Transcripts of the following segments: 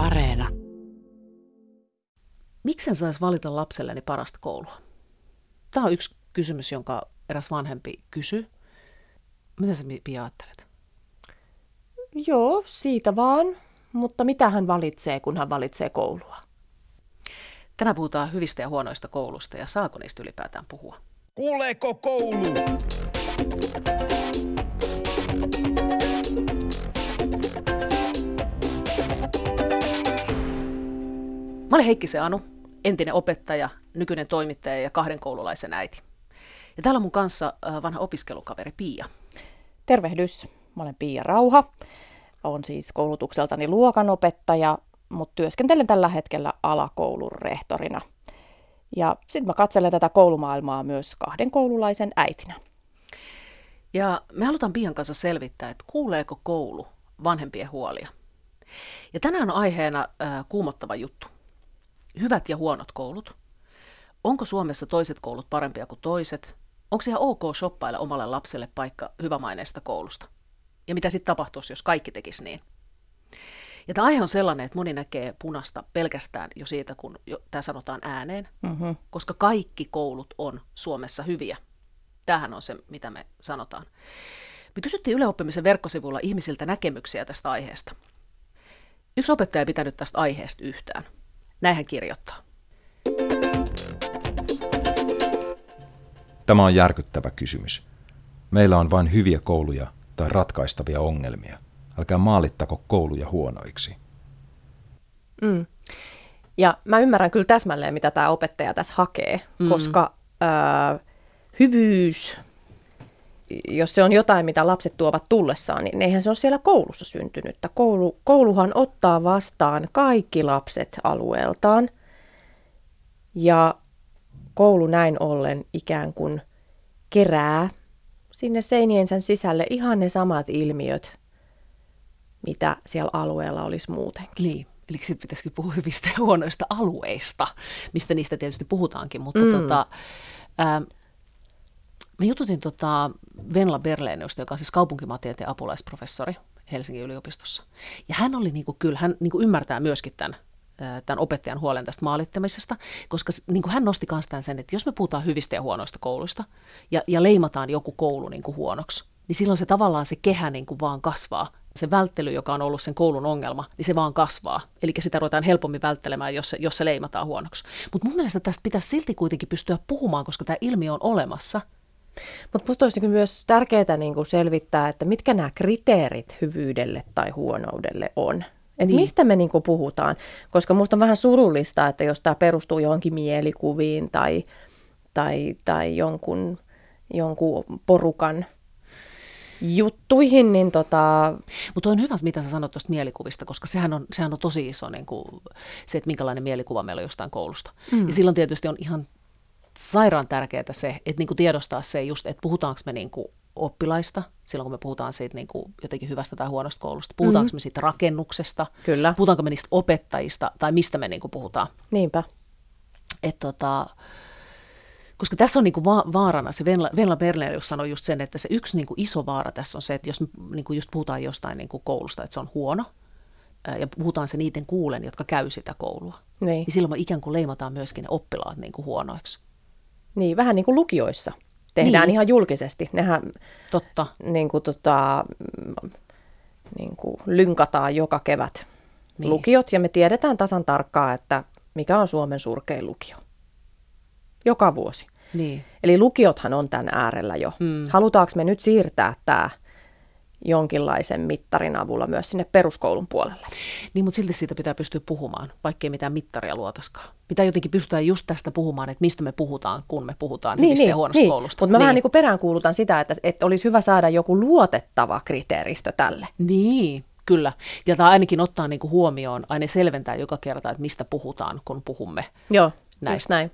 Areena. Miksen saisi valita lapselleni parasta koulua? Tämä on yksi kysymys, jonka eräs vanhempi kysyy. Mitä sä Pia ajattelet? Joo, siitä vaan. Mutta mitä hän valitsee, kun hän valitsee koulua? Tänään puhutaan hyvistä ja huonoista koulusta ja saako niistä ylipäätään puhua? Kuuleeko koulu? Mä olen Heikki Anu, entinen opettaja, nykyinen toimittaja ja kahden koululaisen äiti. Ja täällä on mun kanssa äh, vanha opiskelukaveri Pia. Tervehdys, mä olen Pia Rauha. Olen siis koulutukseltani luokanopettaja, mutta työskentelen tällä hetkellä alakoulun rehtorina. Ja sitten mä katselen tätä koulumaailmaa myös kahden koululaisen äitinä. Ja me halutaan Pian kanssa selvittää, että kuuleeko koulu vanhempien huolia. Ja tänään on aiheena äh, kuumottava juttu – hyvät ja huonot koulut. Onko Suomessa toiset koulut parempia kuin toiset? Onko ihan ok shoppailla omalle lapselle paikka hyvämaineesta koulusta? Ja mitä sitten tapahtuisi, jos kaikki tekisi niin? Ja tämä aihe on sellainen, että moni näkee punasta pelkästään jo siitä, kun tämä sanotaan ääneen, mm-hmm. koska kaikki koulut on Suomessa hyviä. Tämähän on se, mitä me sanotaan. Me kysyttiin yleoppimisen verkkosivuilla ihmisiltä näkemyksiä tästä aiheesta. Yksi opettaja ei pitänyt tästä aiheesta yhtään – näin hän kirjoittaa. Tämä on järkyttävä kysymys. Meillä on vain hyviä kouluja tai ratkaistavia ongelmia. Älkää maalittako kouluja huonoiksi. Mm. Ja mä ymmärrän kyllä täsmälleen, mitä tämä opettaja tässä hakee, mm. koska äh, hyvyys jos se on jotain, mitä lapset tuovat tullessaan, niin eihän se ole siellä koulussa syntynyt. Koulu, kouluhan ottaa vastaan kaikki lapset alueeltaan. Ja koulu näin ollen ikään kuin kerää sinne seiniensä sisälle ihan ne samat ilmiöt, mitä siellä alueella olisi muutenkin. Niin. Eli sitten pitäisikin puhua hyvistä ja huonoista alueista, mistä niistä tietysti puhutaankin, mutta mm. tota, ää, Mä jututin tota Venla Berleniusta, joka on siis kaupunkimaantieteen apulaisprofessori Helsingin yliopistossa. Ja hän oli niin kuin, kyllä, hän niin kuin ymmärtää myöskin tämän, tämän opettajan huolen tästä maalittamisesta, koska niin kuin hän nosti tämän sen, että jos me puhutaan hyvistä ja huonoista kouluista ja, ja leimataan joku koulu niin kuin huonoksi, niin silloin se tavallaan se kehä niin kuin vaan kasvaa. Se välttely, joka on ollut sen koulun ongelma, niin se vaan kasvaa. Eli sitä ruvetaan helpommin välttelemään, jos se, jos se leimataan huonoksi. Mutta mun mielestä tästä pitäisi silti kuitenkin pystyä puhumaan, koska tämä ilmiö on olemassa – mutta minusta olisi niin myös tärkeää niin kuin selvittää, että mitkä nämä kriteerit hyvyydelle tai huonoudelle on. Et niin. mistä me niin kuin puhutaan? Koska minusta on vähän surullista, että jos tämä perustuu johonkin mielikuviin tai, tai, tai jonkun, jonkun porukan juttuihin, niin tota... Mutta on hyvä, mitä sä sanot tuosta mielikuvista, koska sehän on, sehän on tosi iso niin kuin, se, että minkälainen mielikuva meillä on jostain koulusta. Mm. Ja silloin tietysti on ihan sairaan tärkeää se, että niin kuin tiedostaa se just, että puhutaanko me niin kuin oppilaista, silloin kun me puhutaan siitä niin kuin jotenkin hyvästä tai huonosta koulusta, puhutaanko mm-hmm. me siitä rakennuksesta, Kyllä. puhutaanko me niistä opettajista tai mistä me niin kuin puhutaan. Niinpä. Et tota, koska tässä on niinku va- vaarana, se Venla, Venla Berlelius sanoi just sen, että se yksi niinku iso vaara tässä on se, että jos me niinku just puhutaan jostain niinku koulusta, että se on huono, ja puhutaan se niiden kuulen, jotka käy sitä koulua, niin, niin silloin me ikään kuin leimataan myöskin ne oppilaat niinku huonoiksi. Niin, vähän niin kuin lukioissa tehdään niin. ihan julkisesti. Nehän Totta. Niin kuin, tota, niin kuin lynkataan joka kevät niin. lukiot, ja me tiedetään tasan tarkkaan, että mikä on Suomen surkein lukio. Joka vuosi. Niin. Eli lukiothan on tämän äärellä jo. Hmm. Halutaanko me nyt siirtää tämä jonkinlaisen mittarin avulla myös sinne peruskoulun puolelle. Niin, mutta silti siitä pitää pystyä puhumaan, vaikkei mitään mittaria luotaskaan. Pitää jotenkin pystyä just tästä puhumaan, että mistä me puhutaan, kun me puhutaan niin, hyvistä niin, ja huonosta niin. koulusta. Mutta mä niin. vähän niin kuin peräänkuulutan sitä, että, että olisi hyvä saada joku luotettava kriteeristö tälle. Niin, kyllä. Ja tämä ainakin ottaa niin kuin huomioon, aina selventää joka kerta, että mistä puhutaan, kun puhumme Joo, näistä. näin.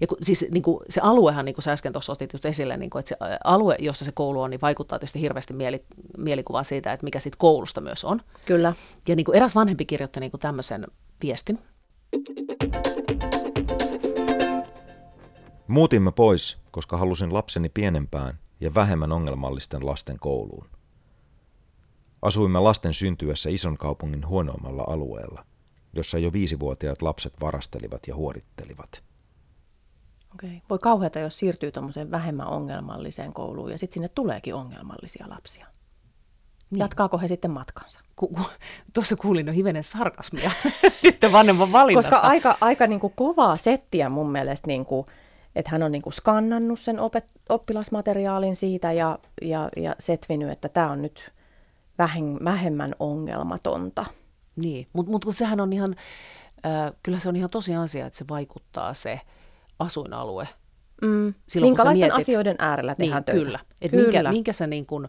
Ja kun, siis niin kuin, se aluehan, niin kuin sä äsken tuossa otit just esille, niin kuin, että se alue, jossa se koulu on, niin vaikuttaa tietysti hirveästi mieli, mielikuvaa siitä, että mikä siitä koulusta myös on. Kyllä. Ja niin kuin eräs vanhempi kirjoitti niin kuin tämmöisen viestin. Muutimme pois, koska halusin lapseni pienempään ja vähemmän ongelmallisten lasten kouluun. Asuimme lasten syntyessä ison kaupungin huonoimmalla alueella. jossa jo viisivuotiaat lapset varastelivat ja huorittelivat. Okei. Voi kauheata, jos siirtyy tuommoiseen vähemmän ongelmalliseen kouluun ja sitten sinne tuleekin ongelmallisia lapsia. Niin. Jatkaako he sitten matkansa? Ku, ku, tuossa kuulin jo hivenen sarkasmia nyt vanhemman valinnasta. Koska aika, aika niin kuin kovaa settiä mun mielestä, niin kuin, että hän on niin kuin skannannut sen opet, oppilasmateriaalin siitä ja, ja, ja setvinyt, että tämä on nyt vähemmän ongelmatonta. Niin, mutta mut, sehän on ihan, äh, kyllä se on ihan tosiasia, että se vaikuttaa se asuinalue. Mm. Silloin, Minkälaisten mietit, asioiden äärellä tehdään niin, töitä? Kyllä, Et kyllä. Minkä, minkä sä niin kun,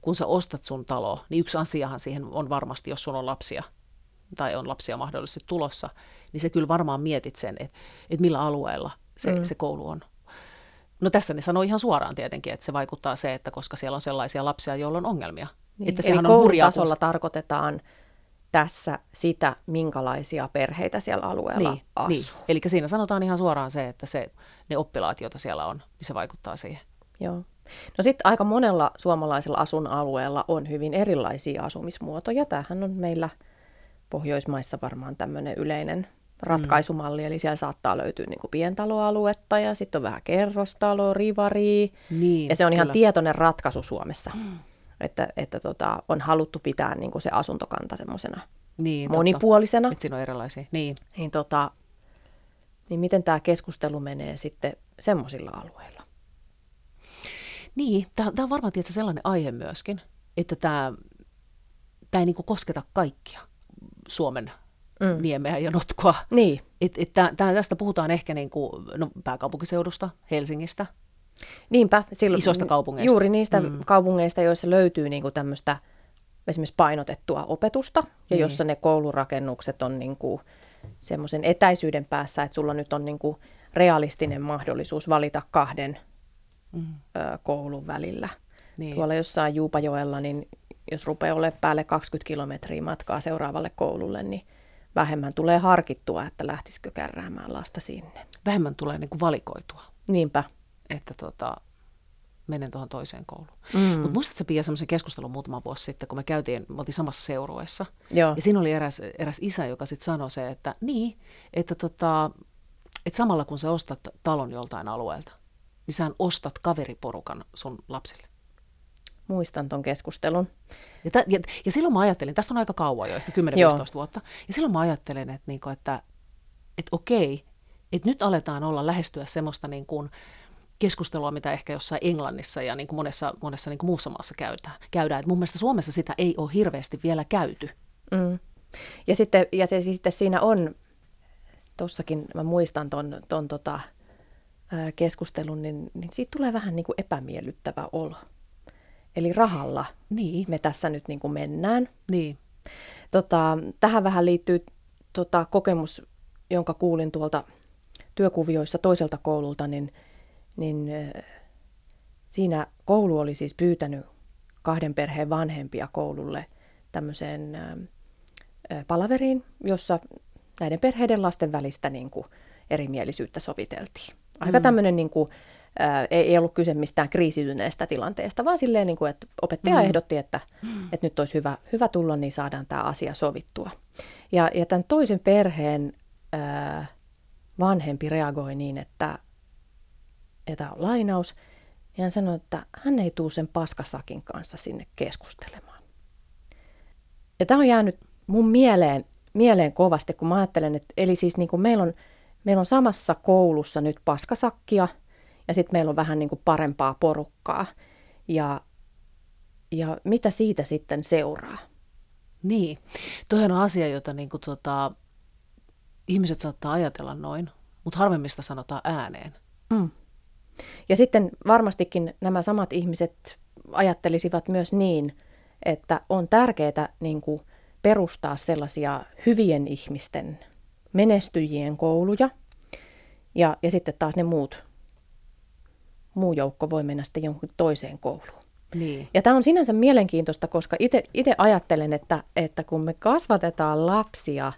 kun sä ostat sun talo, niin yksi asiahan siihen on varmasti, jos sulla on lapsia tai on lapsia mahdollisesti tulossa, niin se kyllä varmaan mietit sen, että, että millä alueella se, mm. se koulu on. No tässä ne sanoo ihan suoraan tietenkin, että se vaikuttaa se, että koska siellä on sellaisia lapsia, joilla on ongelmia. Niin. Että sehän Eli on koulutasolla tarkoitetaan tässä sitä, minkälaisia perheitä siellä alueella niin, asuu. Niin. Eli siinä sanotaan ihan suoraan se, että se, ne oppilaat, joita siellä on, niin se vaikuttaa siihen. Joo. No sitten aika monella suomalaisella asun alueella on hyvin erilaisia asumismuotoja. Tämähän on meillä Pohjoismaissa varmaan tämmöinen yleinen ratkaisumalli, mm. eli siellä saattaa löytyä niin kuin pientaloaluetta ja sitten on vähän kerrostalo, rivari. Niin, ja se on kyllä. ihan tietoinen ratkaisu Suomessa. Mm että, että tota, on haluttu pitää niin kuin se asuntokanta semmoisena niin, monipuolisena. Että siinä on erilaisia. Niin. Niin, tota, niin miten tämä keskustelu menee sitten semmoisilla alueilla? Niin, tämä on varmaan tietysti sellainen aihe myöskin, että tämä, ei niin kuin kosketa kaikkia Suomen mm. niemeä ja notkua. Niin. Et, et tää, tästä puhutaan ehkä niin kuin, no, pääkaupunkiseudusta, Helsingistä, Niinpä. Silloin, Isosta kaupungeista. Juuri niistä mm. kaupungeista, joissa löytyy niin kuin tämmöistä esimerkiksi painotettua opetusta, ja niin. jossa ne koulurakennukset on niin kuin semmoisen etäisyyden päässä, että sulla nyt on niin kuin realistinen mahdollisuus valita kahden mm. ö, koulun välillä. Niin. Tuolla jossain Juupajoella, niin jos rupeaa olemaan päälle 20 kilometriä matkaa seuraavalle koululle, niin vähemmän tulee harkittua, että lähtisikö kärräämään lasta sinne. Vähemmän tulee niin kuin valikoitua. Niinpä että tota, menen tuohon toiseen kouluun. Mm. Mutta muistatko Pia semmoisen keskustelun muutama vuosi sitten, kun me käytiin, me oltiin samassa seurueessa. Joo. Ja siinä oli eräs, eräs isä, joka sitten sanoi se, että niin, että, tota, että samalla kun sä ostat talon joltain alueelta, niin sä ostat kaveriporukan sun lapsille. Muistan ton keskustelun. Ja, tä, ja, ja silloin mä ajattelin, tästä on aika kauan jo, ehkä 10-15 vuotta, ja silloin mä ajattelin, että, niinku, että, että okei, että nyt aletaan olla lähestyä semmoista niin kuin, keskustelua, mitä ehkä jossain Englannissa ja niin kuin monessa, monessa niin kuin muussa maassa käydään. käydään. Et mun mielestä Suomessa sitä ei ole hirveästi vielä käyty. Mm. Ja, sitten, ja te, sitten siinä on, tuossakin mä muistan ton, ton tota, keskustelun, niin, niin siitä tulee vähän niin kuin epämiellyttävä olo. Eli rahalla niin. me tässä nyt niin kuin mennään. Niin. Tota, tähän vähän liittyy tota, kokemus, jonka kuulin tuolta työkuvioissa toiselta koululta, niin – niin siinä koulu oli siis pyytänyt kahden perheen vanhempia koululle tämmöiseen palaveriin, jossa näiden perheiden lasten välistä niin kuin erimielisyyttä soviteltiin. Aika mm. tämmöinen, niin kuin, ää, ei ollut kyse mistään kriisiytyneestä tilanteesta, vaan silleen, niin kuin, että opettaja mm. ehdotti, että, mm. että nyt olisi hyvä, hyvä tulla, niin saadaan tämä asia sovittua. Ja, ja tämän toisen perheen ää, vanhempi reagoi niin, että ja tämä on lainaus, ja hän sanoi, että hän ei tule sen paskasakin kanssa sinne keskustelemaan. Ja tämä on jäänyt mun mieleen, mieleen kovasti, kun mä ajattelen, että eli siis niin kuin meillä, on, meillä on samassa koulussa nyt paskasakkia, ja sitten meillä on vähän niin kuin parempaa porukkaa. Ja, ja mitä siitä sitten seuraa? Niin, toihan on asia, jota niin kuin tuota, ihmiset saattaa ajatella noin, mutta harvemmista sanotaan ääneen. Mm. Ja sitten varmastikin nämä samat ihmiset ajattelisivat myös niin, että on tärkeää niin kuin perustaa sellaisia hyvien ihmisten, menestyjien kouluja, ja, ja sitten taas ne muut, muu joukko voi mennä sitten jonkun toiseen kouluun. Niin. Ja tämä on sinänsä mielenkiintoista, koska itse ajattelen, että, että kun me kasvatetaan lapsia,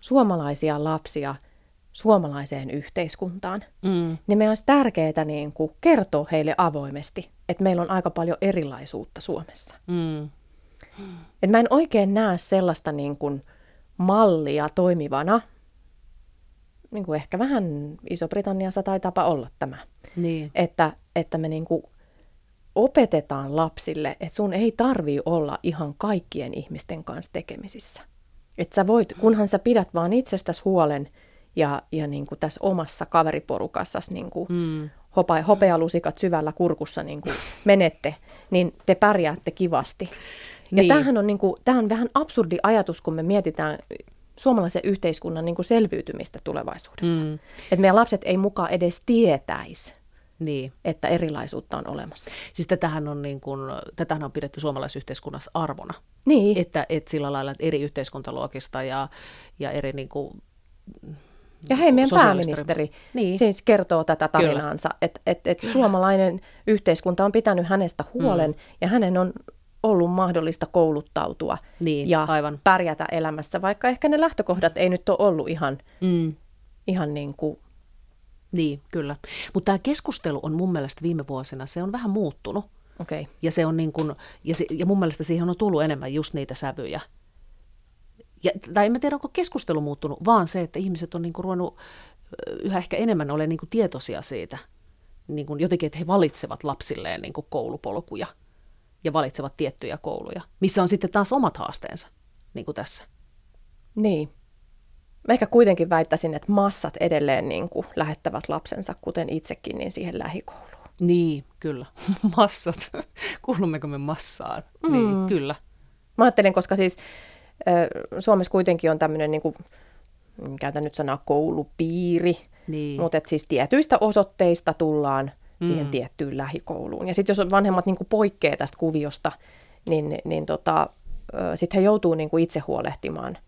suomalaisia lapsia – suomalaiseen yhteiskuntaan, mm. niin meidän olisi tärkeää niin kuin kertoa heille avoimesti, että meillä on aika paljon erilaisuutta Suomessa. Mm. Et mä en oikein näe sellaista niin kuin mallia toimivana. Niin kuin ehkä vähän Iso-Britanniassa taitaapa olla tämä. Niin. Että, että me niin kuin opetetaan lapsille, että sun ei tarvii olla ihan kaikkien ihmisten kanssa tekemisissä. Että sä voit, kunhan sä pidät vaan itsestäsi huolen ja, ja niin kuin tässä omassa kaveriporukassa niin kuin mm. hopa, hopealusikat syvällä kurkussa niin kuin menette, niin te pärjäätte kivasti. Ja niin. tämähän on, niin kuin, tämähän on vähän absurdi ajatus, kun me mietitään suomalaisen yhteiskunnan niin kuin selviytymistä tulevaisuudessa. Mm. Että meidän lapset ei mukaan edes tietäisi, niin. että erilaisuutta on olemassa. Siis tätähän on, niin kuin, tätähän on pidetty suomalaisyhteiskunnassa arvona. Niin. Että, että sillä lailla, että eri yhteiskuntaluokista ja, ja eri niin kuin, ja hei, meidän pääministeri niin. siis kertoo tätä tarinaansa, että et, et suomalainen yhteiskunta on pitänyt hänestä huolen mm. ja hänen on ollut mahdollista kouluttautua niin, ja aivan. pärjätä elämässä, vaikka ehkä ne lähtökohdat ei nyt ole ollut ihan, mm. ihan niin kuin... Niin, kyllä. Mutta tämä keskustelu on mun mielestä viime vuosina, se on vähän muuttunut. Okay. Ja, se on niin kun, ja, se, ja mun mielestä siihen on tullut enemmän just niitä sävyjä. Ja, tai en mä tiedä, onko keskustelu muuttunut, vaan se, että ihmiset on niin kuin ruvennut yhä ehkä enemmän olemaan niin kuin tietoisia siitä, niin kuin jotenkin, että he valitsevat lapsilleen niin kuin koulupolkuja – ja valitsevat tiettyjä kouluja, missä on sitten taas omat haasteensa, niin kuin tässä. Niin. Mä ehkä kuitenkin väittäisin, että massat edelleen niin kuin lähettävät lapsensa, kuten itsekin, niin siihen lähikouluun. Niin, kyllä. Massat. Kuulummeko me massaan? Mm. Niin, kyllä. Mä ajattelen, koska siis Suomessa kuitenkin on tämmöinen, niin kuin, käytän nyt sanaa koulupiiri, niin. mutta siis tietyistä osoitteista tullaan – mm. siihen tiettyyn lähikouluun. Ja sitten jos vanhemmat niin kuin poikkeaa tästä kuviosta, niin, niin tota, sitten he joutuu niin kuin itse huolehtimaan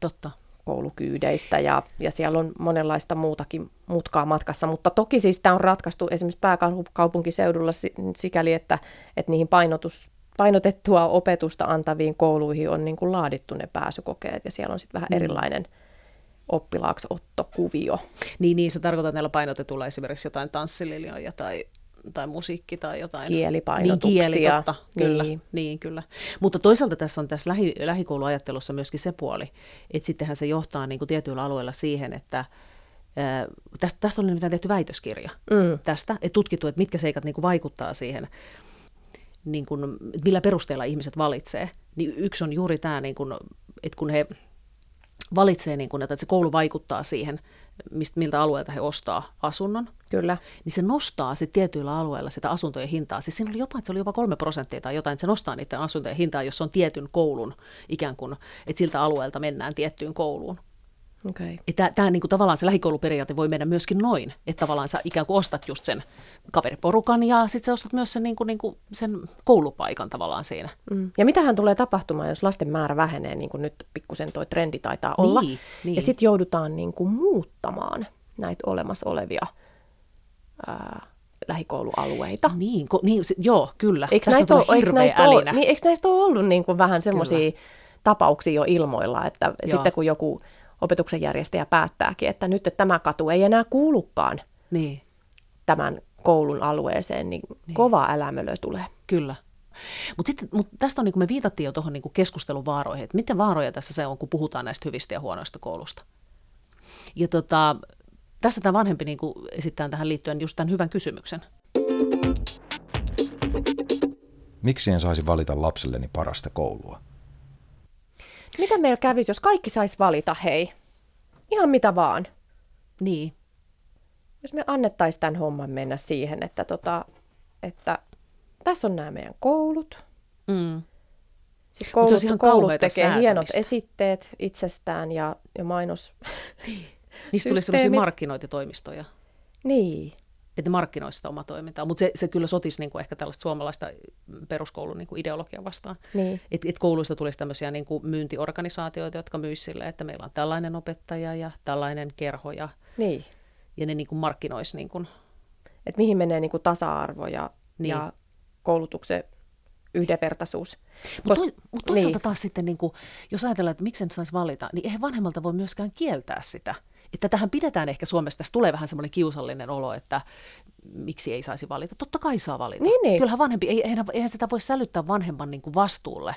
Totta. koulukyydeistä ja, ja siellä on monenlaista muutakin mutkaa matkassa. Mutta toki siis tämä on ratkaistu esimerkiksi pääkaupunkiseudulla sikäli, että, että niihin painotus, painotettua opetusta antaviin kouluihin on niin kuin laadittu ne pääsykokeet ja siellä on sitten vähän mm. erilainen – oppilaaksi ottokuvio. Niin, niin se tarkoittaa, että näillä painotetulla esimerkiksi jotain tanssililjoja tai tai musiikki tai jotain. Kielipainotuksia. Niin, kieli, totta, kyllä. Niin. niin, kyllä. Mutta toisaalta tässä on tässä lähi, lähikouluajattelussa myöskin se puoli, että sittenhän se johtaa niin kuin tietyillä alueilla siihen, että tästä, tästä oli nimittäin tehty väitöskirja mm. tästä, että tutkittu, että mitkä seikat niin kuin vaikuttaa siihen, niin kuin, millä perusteella ihmiset valitsee. Niin yksi on juuri tämä, niin kuin, että kun he valitsee, niin kuin, että se koulu vaikuttaa siihen, mistä, miltä alueelta he ostaa asunnon. Kyllä. Niin se nostaa sitten tietyillä alueilla sitä asuntojen hintaa. Siis siinä oli jopa, että se oli jopa kolme prosenttia tai jotain, että se nostaa niiden asuntojen hintaa, jos on tietyn koulun ikään kuin, että siltä alueelta mennään tiettyyn kouluun. Okay. Tämä niin kuin, tavallaan se lähikouluperiaate voi mennä myöskin noin, että tavallaan sä ikään kuin ostat just sen kaveriporukan ja sitten sä ostat myös sen, niin kuin, niin kuin, sen koulupaikan tavallaan siinä. Mm. Ja mitähän tulee tapahtumaan, jos lasten määrä vähenee, niin kuin nyt pikkusen toi trendi taitaa olla, niin, niin. ja sitten joudutaan niin kuin, muuttamaan näitä olemassa olevia ää, lähikoulualueita. Niin, ko, niin se, joo, kyllä. Eikö näistä, ole, eikö, näistä ole, niin, eikö näistä ole ollut niin kuin vähän semmoisia tapauksia jo ilmoilla, että joo. sitten kun joku opetuksen järjestäjä päättääkin, että nyt että tämä katu ei enää kuulukaan niin. tämän koulun alueeseen, niin, niin. kova älämölö tulee. Kyllä. Mutta mut tästä on, niin me viitattiin jo tuohon niin keskustelun vaaroihin, että miten vaaroja tässä se on, kun puhutaan näistä hyvistä ja huonoista koulusta. Ja tota, tässä tämä vanhempi niin esittää tähän liittyen just tämän hyvän kysymyksen. Miksi en saisi valita lapselleni parasta koulua? Mitä meillä kävisi, jos kaikki sais valita, hei, ihan mitä vaan? Niin. Jos me annettaisiin tämän homman mennä siihen, että, tota, että tässä on nämä meidän koulut. Mm. Sitten koulut, ihan koulut tekee säätämistä. hienot esitteet itsestään ja, ja mainos. Niistä tuli sellaisia markkinointitoimistoja. Niin että ne markkinoisi sitä omaa toimintaa. Mutta se, se kyllä sotisi niin kuin ehkä tällaista suomalaista peruskoulun niin kuin ideologiaa vastaan. Niin. Että et kouluista tulisi tämmöisiä niin kuin myyntiorganisaatioita, jotka myisivät sille, että meillä on tällainen opettaja ja tällainen kerho. Ja, niin. ja ne niin kuin markkinoisi. Niin kuin... Että mihin menee niin kuin tasa-arvo ja, niin. ja koulutuksen yhdenvertaisuus. Mutta toi, mut toisaalta niin. taas sitten, niin kuin, jos ajatellaan, että miksi saisi valita, niin eihän vanhemmalta voi myöskään kieltää sitä että tähän pidetään ehkä Suomessa, tässä tulee vähän semmoinen kiusallinen olo, että miksi ei saisi valita. Totta kai saa valita. Niin, niin. Kyllähän vanhempi, eihän, eihän sitä voi sälyttää vanhemman niin kuin vastuulle,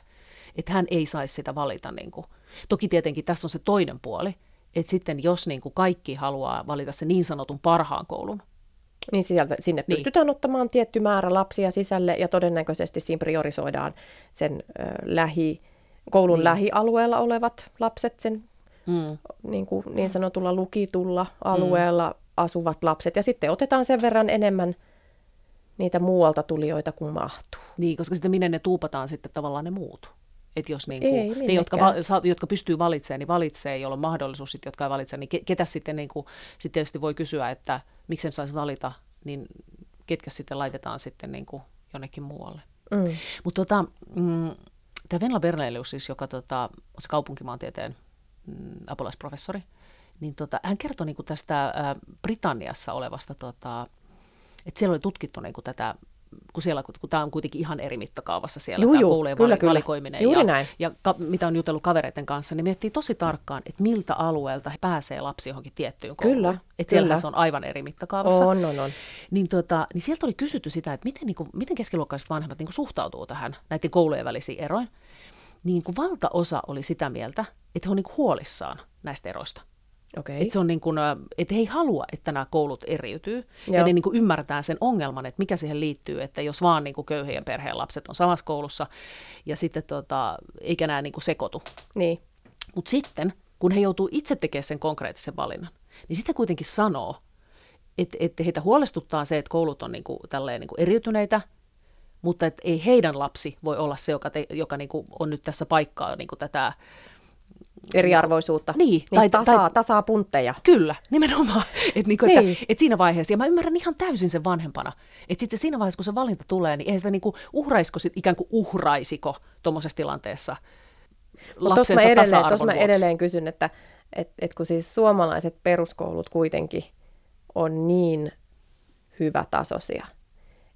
että hän ei saisi sitä valita. Niin kuin. Toki tietenkin tässä on se toinen puoli, että sitten jos niin kuin kaikki haluaa valita se niin sanotun parhaan koulun, niin sieltä, sinne niin. pystytään ottamaan tietty määrä lapsia sisälle ja todennäköisesti siinä priorisoidaan sen ö, lähi, koulun niin. lähialueella olevat lapset, sen mm. niin, kuin niin sanotulla lukitulla alueella mm. asuvat lapset. Ja sitten otetaan sen verran enemmän niitä muualta tulijoita kuin mahtuu. Niin, koska sitten minne ne tuupataan sitten tavallaan ne muut. Että jos niin kuin, ei, ne, jotka, va, jotka pystyy valitsemaan, niin valitsee, jolla on mahdollisuus, sit, jotka ei valitse, niin ketä sitten niin kuin, sit tietysti voi kysyä, että miksi sen saisi valita, niin ketkä sitten laitetaan sitten niin kuin jonnekin muualle. Mm. Mutta tota, mm, tämä Venla Bernelius siis, joka tota, on se kaupunkimaantieteen mm, apulaisprofessori, niin tota, hän kertoi niin kuin tästä ä, Britanniassa olevasta, tota, että siellä oli tutkittu niin kuin tätä kun, siellä, kun tämä on kuitenkin ihan eri mittakaavassa siellä, juu, tämä koulujen kyllä, valikoiminen. Juuri ja, näin. ja ka, mitä on jutellut kavereiden kanssa, niin miettii tosi tarkkaan, että miltä alueelta pääsee lapsi johonkin tiettyyn kouluun. Kyllä, Että siellä se on aivan eri mittakaavassa. On, on, on. Niin, tota, niin sieltä oli kysytty sitä, että miten, niin kuin, miten keskiluokkaiset vanhemmat niin kuin suhtautuu tähän näiden koulujen välisiin eroin. Niin kuin valtaosa oli sitä mieltä, että he on niin kuin huolissaan näistä eroista. Okay. Että, se on niin kuin, että he ei halua, että nämä koulut eriytyy. Joo. Ja ne niin kuin ymmärtää sen ongelman, että mikä siihen liittyy, että jos vaan niin kuin köyhien perheen lapset on samassa koulussa ja sitten tota, eikä nämä niin kuin sekoitu. Niin. Mutta sitten, kun he joutuu itse tekemään sen konkreettisen valinnan, niin sitten kuitenkin sanoo, että, että heitä huolestuttaa se, että koulut on niin kuin, tälleen niin kuin eriytyneitä, mutta että ei heidän lapsi voi olla se, joka, te, joka niin kuin on nyt tässä paikkaa niin kuin tätä eriarvoisuutta. Niin, niin tai, tasaa, tai, tasaa puntteja. Kyllä, nimenomaan. Et niinku, niin. että, et siinä vaiheessa, ja mä ymmärrän ihan täysin sen vanhempana, että sitten siinä vaiheessa, kun se valinta tulee, niin eihän sitä niinku uhraisiko, sit, ikään kuin uhraisiko tuommoisessa tilanteessa lapsensa mä edelleen, Tuossa mä edelleen kysyn, että et, et kun siis suomalaiset peruskoulut kuitenkin on niin hyvätasoisia –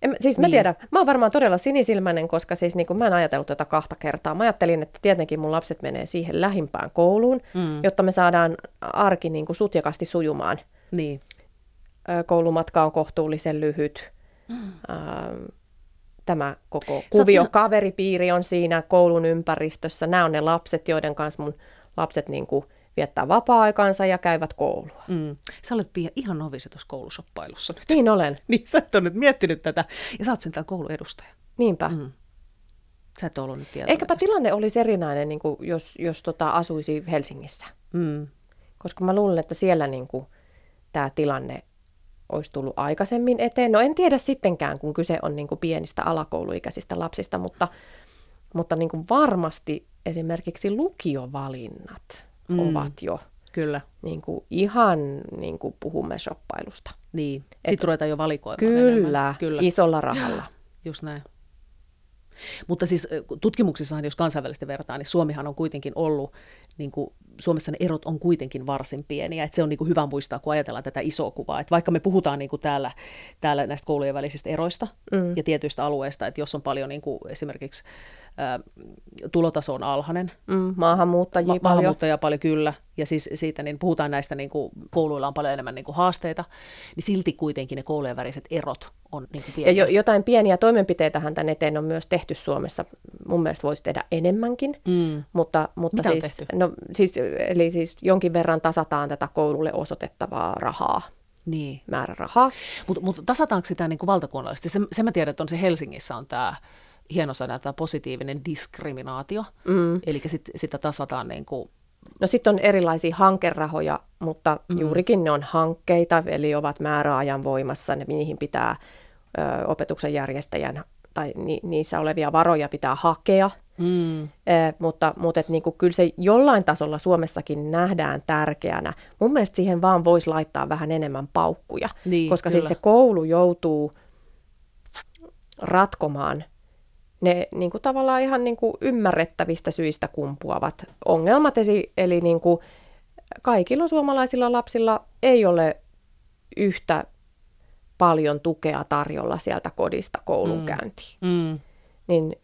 en, siis mä niin. tiedän, mä oon varmaan todella sinisilmäinen, koska siis niin mä en ajatellut tätä kahta kertaa. Mä ajattelin, että tietenkin mun lapset menee siihen lähimpään kouluun, mm. jotta me saadaan arki niin kuin sutjakasti sujumaan. Niin. Koulumatka on kohtuullisen lyhyt. Mm. Tämä koko kuvio, Sä... kaveripiiri on siinä koulun ympäristössä. Nämä on ne lapset, joiden kanssa mun lapset niin kuin viettää vapaa-aikansa ja käyvät koulua. Mm. Sä olet Pia ihan novisi tuossa koulusoppailussa nyt. Niin olen. niin sä et ole nyt miettinyt tätä. Ja sä oot sentään kouluedustaja. Niinpä. Mm. Sä et ollut nyt tietoinen Eikäpä tästä. tilanne olisi erinäinen, niin kuin jos, jos tota, asuisi Helsingissä. Mm. Koska mä luulen, että siellä niin kuin, tämä tilanne olisi tullut aikaisemmin eteen. No en tiedä sittenkään, kun kyse on niin kuin pienistä alakouluikäisistä lapsista, mutta, mutta niin kuin varmasti esimerkiksi lukiovalinnat mm. ovat jo Kyllä. Niin kuin ihan niin kuin puhumme shoppailusta. Niin, sitten ruvetaan jo valikoimaan Kyllä, Kyllä, isolla rahalla. Just näin. Mutta siis tutkimuksissahan, jos kansainvälisesti vertaa, niin Suomihan on kuitenkin ollut, niin kuin, Suomessa ne erot on kuitenkin varsin pieniä. Että se on niin kuin hyvä muistaa, kun ajatellaan tätä isoa kuvaa. Että vaikka me puhutaan niin kuin täällä, täällä näistä koulujen välisistä eroista mm. ja tietyistä alueista, että jos on paljon niin kuin esimerkiksi tulotaso on alhainen. Mm, maahanmuuttajia Ma- paljon. Maahanmuuttajia paljon, kyllä. Ja siis siitä niin puhutaan näistä, niin kuin, kouluilla on paljon enemmän niin kuin haasteita, niin silti kuitenkin ne koulujen väriset erot on niin kuin pieniä. Ja jo, jotain pieniä toimenpiteitähän tämän eteen on myös tehty Suomessa. Mun mielestä voisi tehdä enemmänkin. Mm. Mutta, mutta Mitä siis, on tehty? No, siis, eli siis jonkin verran tasataan tätä koululle osoitettavaa rahaa niin. määrärahaa. Mutta mut tasataanko sitä niin kuin valtakunnallisesti? Se, se mä tiedän, että on se Helsingissä on tämä hieno sana, tämä positiivinen diskriminaatio. Mm. Eli sit, sitä tasataan niin kuin No sitten on erilaisia hankerahoja, mutta mm. juurikin ne on hankkeita, eli ovat määräajan voimassa, ne, niihin pitää ö, opetuksen järjestäjän tai ni, niissä olevia varoja pitää hakea. Mm. E, mutta mutta et, niinku, kyllä se jollain tasolla Suomessakin nähdään tärkeänä. Mun mielestä siihen vaan voisi laittaa vähän enemmän paukkuja, niin, koska kyllä. siis se koulu joutuu ratkomaan ne niin kuin tavallaan ihan niin kuin ymmärrettävistä syistä kumpuavat ongelmat. Eli, eli niin kuin kaikilla suomalaisilla lapsilla ei ole yhtä paljon tukea tarjolla sieltä kodista koulunkäyntiin. Mm. Mm. Niin,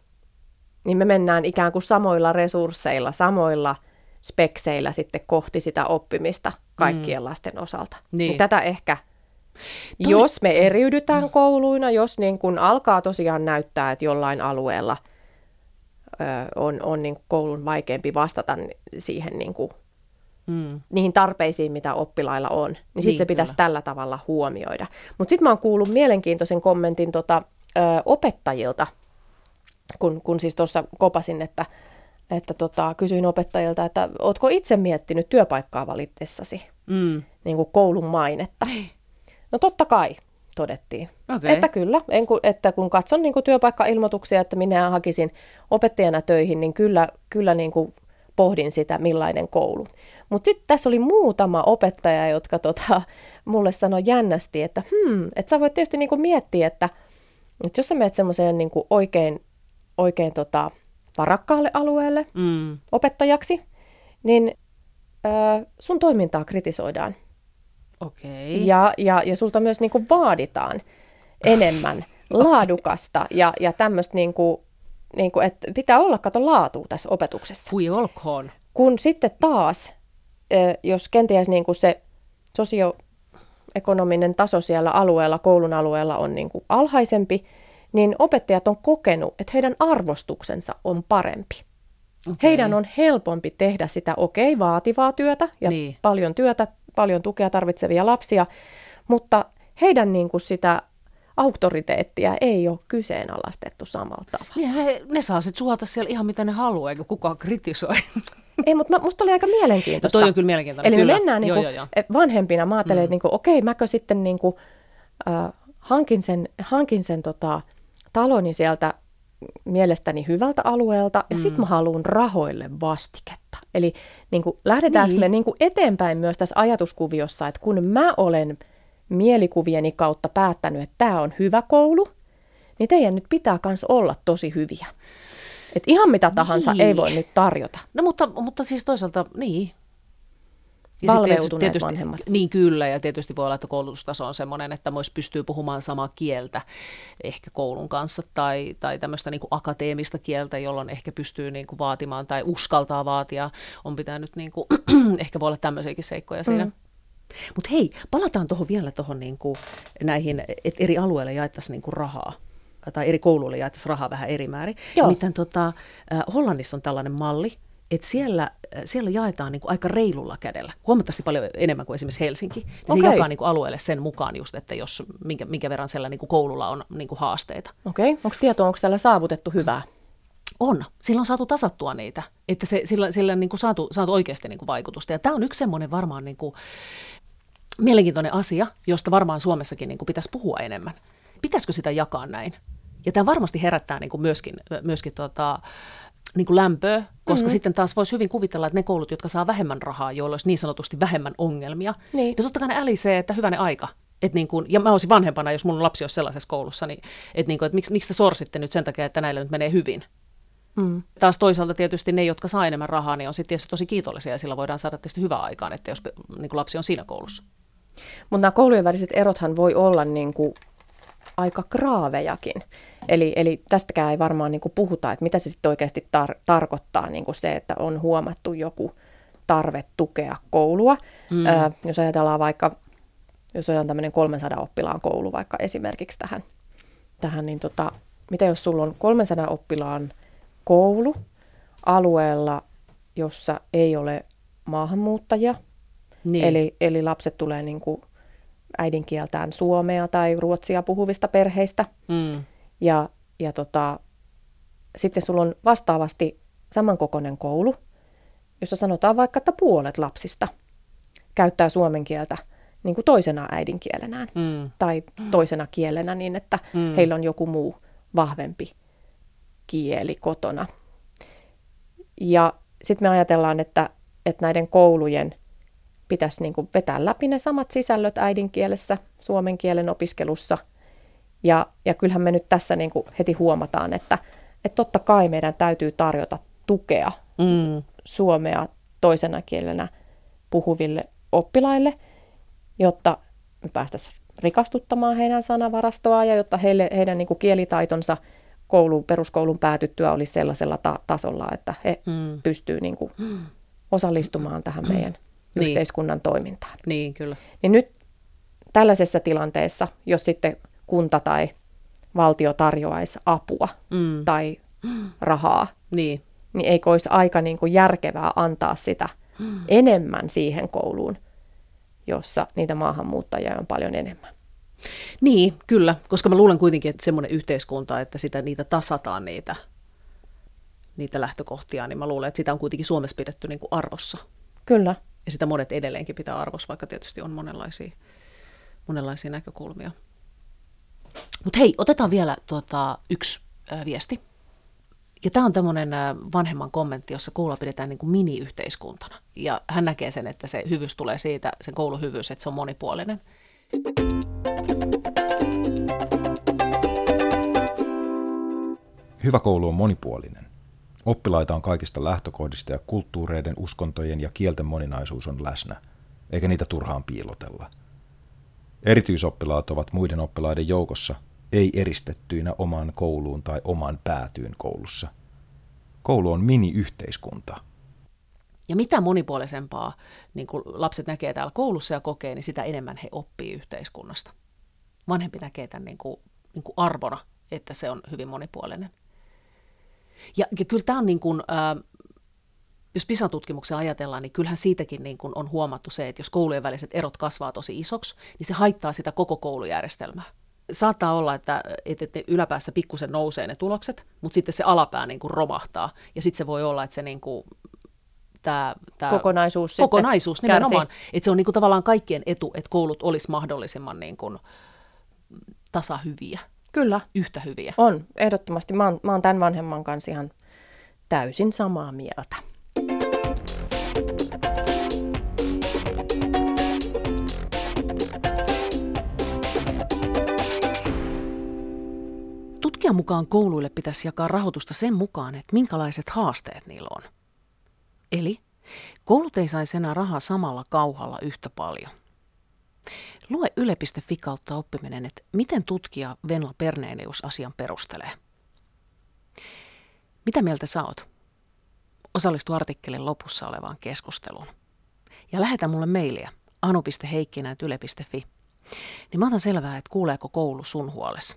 niin me mennään ikään kuin samoilla resursseilla, samoilla spekseillä sitten kohti sitä oppimista kaikkien mm. lasten osalta. Niin. niin tätä ehkä – Toi... Jos me eriydytään kouluina, jos niin kun alkaa tosiaan näyttää, että jollain alueella on, on niin koulun vaikeampi vastata siihen niin kuin, mm. niihin tarpeisiin, mitä oppilailla on, niin sitten niin, se pitäisi kyllä. tällä tavalla huomioida. Mutta sitten mä oon kuullut mielenkiintoisen kommentin tota, ö, opettajilta, kun, kun siis tuossa kopasin, että, että tota, kysyin opettajilta, että ootko itse miettinyt työpaikkaa valitessasi mm. niin kuin koulun mainetta? No totta kai, todettiin. Okay. Että kyllä, en, että kun katson niin kuin työpaikkailmoituksia, että minä hakisin opettajana töihin, niin kyllä, kyllä niin kuin pohdin sitä, millainen koulu. Mutta sitten tässä oli muutama opettaja, jotka tota, mulle sanoi jännästi, että hmm, että sä voit tietysti niin kuin miettiä, että, että jos sä menet semmoiseen niin kuin oikein, oikein tota, varakkaalle alueelle mm. opettajaksi, niin ö, sun toimintaa kritisoidaan. Okay. Ja, ja, ja sulta myös niin kuin vaaditaan enemmän laadukasta ja, ja tämmöistä, niin kuin, niin kuin, että pitää olla kato laatu tässä opetuksessa. Kui olkoon. Kun sitten taas, jos kenties niin kuin se sosioekonominen taso siellä alueella, koulun alueella on niin kuin alhaisempi, niin opettajat on kokenut, että heidän arvostuksensa on parempi. Okay. Heidän on helpompi tehdä sitä, okei, okay, vaativaa työtä ja niin. paljon työtä paljon tukea tarvitsevia lapsia, mutta heidän niin kuin sitä auktoriteettia ei ole kyseenalaistettu samalla tavalla. Niin se, ne saa sitten suolta siellä ihan mitä ne haluaa, eikä kukaan kritisoi. Ei, mutta musta oli aika mielenkiintoista. No toi on kyllä mielenkiintoista. Eli kyllä. me mennään niin kuin, joo, joo, joo. vanhempina, mä ajattelen, mm. että niin kuin, okei, mäkö sitten niin kuin, äh, hankin sen, hankin sen tota, taloni sieltä mielestäni hyvältä alueelta ja mm. sitten mä haluan rahoille vastiketta. Eli niin kuin, lähdetäänkö niin. me niin kuin eteenpäin myös tässä ajatuskuviossa, että kun mä olen mielikuvieni kautta päättänyt, että tämä on hyvä koulu, niin teidän nyt pitää myös olla tosi hyviä. Et ihan mitä tahansa niin. ei voi nyt tarjota. No mutta, mutta siis toisaalta, niin, ja valveutuneet tietysti, vanhemmat. Niin kyllä, ja tietysti voi olla, että koulutustaso on sellainen, että myös pystyy puhumaan samaa kieltä ehkä koulun kanssa tai, tai tämmöistä niin kuin akateemista kieltä, jolloin ehkä pystyy niin kuin vaatimaan tai uskaltaa vaatia. On pitänyt, niin kuin, ehkä voi olla tämmöisiäkin seikkoja siinä. Mm. Mutta hei, palataan tuohon vielä tuohon niin kuin näihin, että eri alueille jaettaisiin niin kuin rahaa tai eri kouluille jaettaisiin rahaa vähän eri määrin. Nimittäin tota, Hollannissa on tällainen malli, että siellä, siellä jaetaan niin kuin aika reilulla kädellä, huomattavasti paljon enemmän kuin esimerkiksi Helsinki. Niin okay. Se jakaa niin kuin alueelle sen mukaan just, että jos minkä, minkä verran siellä niin kuin koululla on niin kuin haasteita. Okei, okay. onko tietoa, onko täällä saavutettu hyvää? On. Sillä on saatu tasattua niitä, että se, sillä, sillä on niin kuin saatu, saatu oikeasti niin kuin vaikutusta. Ja tämä on yksi semmoinen varmaan niin kuin mielenkiintoinen asia, josta varmaan Suomessakin niin kuin pitäisi puhua enemmän. Pitäisikö sitä jakaa näin? Ja tämä varmasti herättää niin kuin myöskin, myöskin tota, niin kuin lämpöä, koska mm-hmm. sitten taas voisi hyvin kuvitella, että ne koulut, jotka saa vähemmän rahaa, joilla olisi niin sanotusti vähemmän ongelmia, niin, niin totta kai ne älisee, että hyvänen aika. Et niin kuin, ja mä olisin vanhempana, jos mun lapsi olisi sellaisessa koulussa, niin, että, niin kuin, että miksi, miksi te sorsitte nyt sen takia, että näillä nyt menee hyvin. Mm. Taas toisaalta tietysti ne, jotka saa enemmän rahaa, niin on sitten tietysti tosi kiitollisia ja sillä voidaan saada tietysti hyvää aikaan, että jos niin kuin lapsi on siinä koulussa. Mutta nämä koulujen väliset erothan voi olla niin kuin aika graavejakin. Eli, eli tästäkään ei varmaan niin kuin puhuta, että mitä se sitten oikeasti tar- tarkoittaa niin kuin se, että on huomattu joku tarve tukea koulua. Mm. Ö, jos ajatellaan vaikka, jos on tämmöinen 300 oppilaan koulu vaikka esimerkiksi tähän, tähän niin tota, mitä jos sulla on 300 oppilaan koulu alueella, jossa ei ole maahanmuuttajia, niin. eli, eli lapset tulee niin kuin äidinkieltään suomea tai ruotsia puhuvista perheistä. Mm. Ja, ja tota, sitten sulla on vastaavasti samankokoinen koulu, jossa sanotaan vaikka, että puolet lapsista käyttää suomen kieltä niin kuin toisena äidinkielenään mm. tai toisena kielenä niin, että mm. heillä on joku muu vahvempi kieli kotona. Ja sitten me ajatellaan, että, että näiden koulujen pitäisi niin kuin vetää läpi ne samat sisällöt äidinkielessä, suomen kielen opiskelussa. Ja, ja kyllähän me nyt tässä niin kuin heti huomataan, että, että totta kai meidän täytyy tarjota tukea mm. suomea toisena kielenä puhuville oppilaille, jotta me päästäisiin rikastuttamaan heidän sanavarastoa ja jotta heille, heidän niin kuin kielitaitonsa koulu, peruskoulun päätyttyä olisi sellaisella ta- tasolla, että he mm. pystyvät niin kuin osallistumaan tähän meidän niin. yhteiskunnan toimintaan. Niin, kyllä. Niin nyt tällaisessa tilanteessa, jos sitten kunta tai valtio tarjoaisi apua mm. tai rahaa Niin. Niin eikö olisi aika niin kuin järkevää antaa sitä hmm. enemmän siihen kouluun, jossa niitä maahanmuuttajia on paljon enemmän. Niin, kyllä, koska mä luulen kuitenkin, että semmoinen yhteiskunta, että sitä niitä tasataan niitä, niitä lähtökohtia, niin mä luulen, että sitä on kuitenkin Suomessa pidetty niin kuin arvossa. Kyllä. Ja sitä monet edelleenkin pitää arvossa, vaikka tietysti on monenlaisia, monenlaisia näkökulmia. Mutta hei, otetaan vielä tuota, yksi ää, viesti. Ja tämä on tämmöinen vanhemman kommentti, jossa koulua pidetään niin kuin mini-yhteiskuntana. Ja hän näkee sen, että se hyvyys tulee siitä, sen koulun hyvyys, että se on monipuolinen. Hyvä koulu on monipuolinen. Oppilaita on kaikista lähtökohdista ja kulttuureiden, uskontojen ja kielten moninaisuus on läsnä, eikä niitä turhaan piilotella. Erityisoppilaat ovat muiden oppilaiden joukossa, ei eristettyinä omaan kouluun tai oman päätyyn koulussa. Koulu on mini-yhteiskunta. Ja mitä monipuolisempaa niin kun lapset näkee täällä koulussa ja kokee, niin sitä enemmän he oppii yhteiskunnasta. Vanhempi näkee tämän niin kuin, niin kuin arvona, että se on hyvin monipuolinen. Ja, ja kyllä tämä on niin kuin, äh, jos PISA-tutkimuksen ajatellaan, niin kyllähän siitäkin niin kuin on huomattu se, että jos koulujen väliset erot kasvaa tosi isoksi, niin se haittaa sitä koko koulujärjestelmää. Saattaa olla, että, että ne yläpäässä pikkusen nousee ne tulokset, mutta sitten se alapää niin kuin romahtaa. Ja sitten se voi olla, että se niin kuin, tämä, tämä kokonaisuus, kokonaisuus nimenomaan. Että se on niin kuin tavallaan kaikkien etu, että koulut olisi mahdollisimman niin kuin tasahyviä. Kyllä. Yhtä hyviä. On, ehdottomasti. Mä oon, mä oon tämän vanhemman kanssa ihan täysin samaa mieltä. Tutkijan mukaan kouluille pitäisi jakaa rahoitusta sen mukaan, että minkälaiset haasteet niillä on. Eli koulut ei saisi enää rahaa samalla kauhalla yhtä paljon. Lue yle.fi kautta oppiminen, että miten tutkija Venla Perneenius asian perustelee. Mitä mieltä sä oot? Osallistu artikkelin lopussa olevaan keskusteluun. Ja lähetä mulle mailia anu.heikkinä.yle.fi. Niin mä otan selvää, että kuuleeko koulu sun huolessa.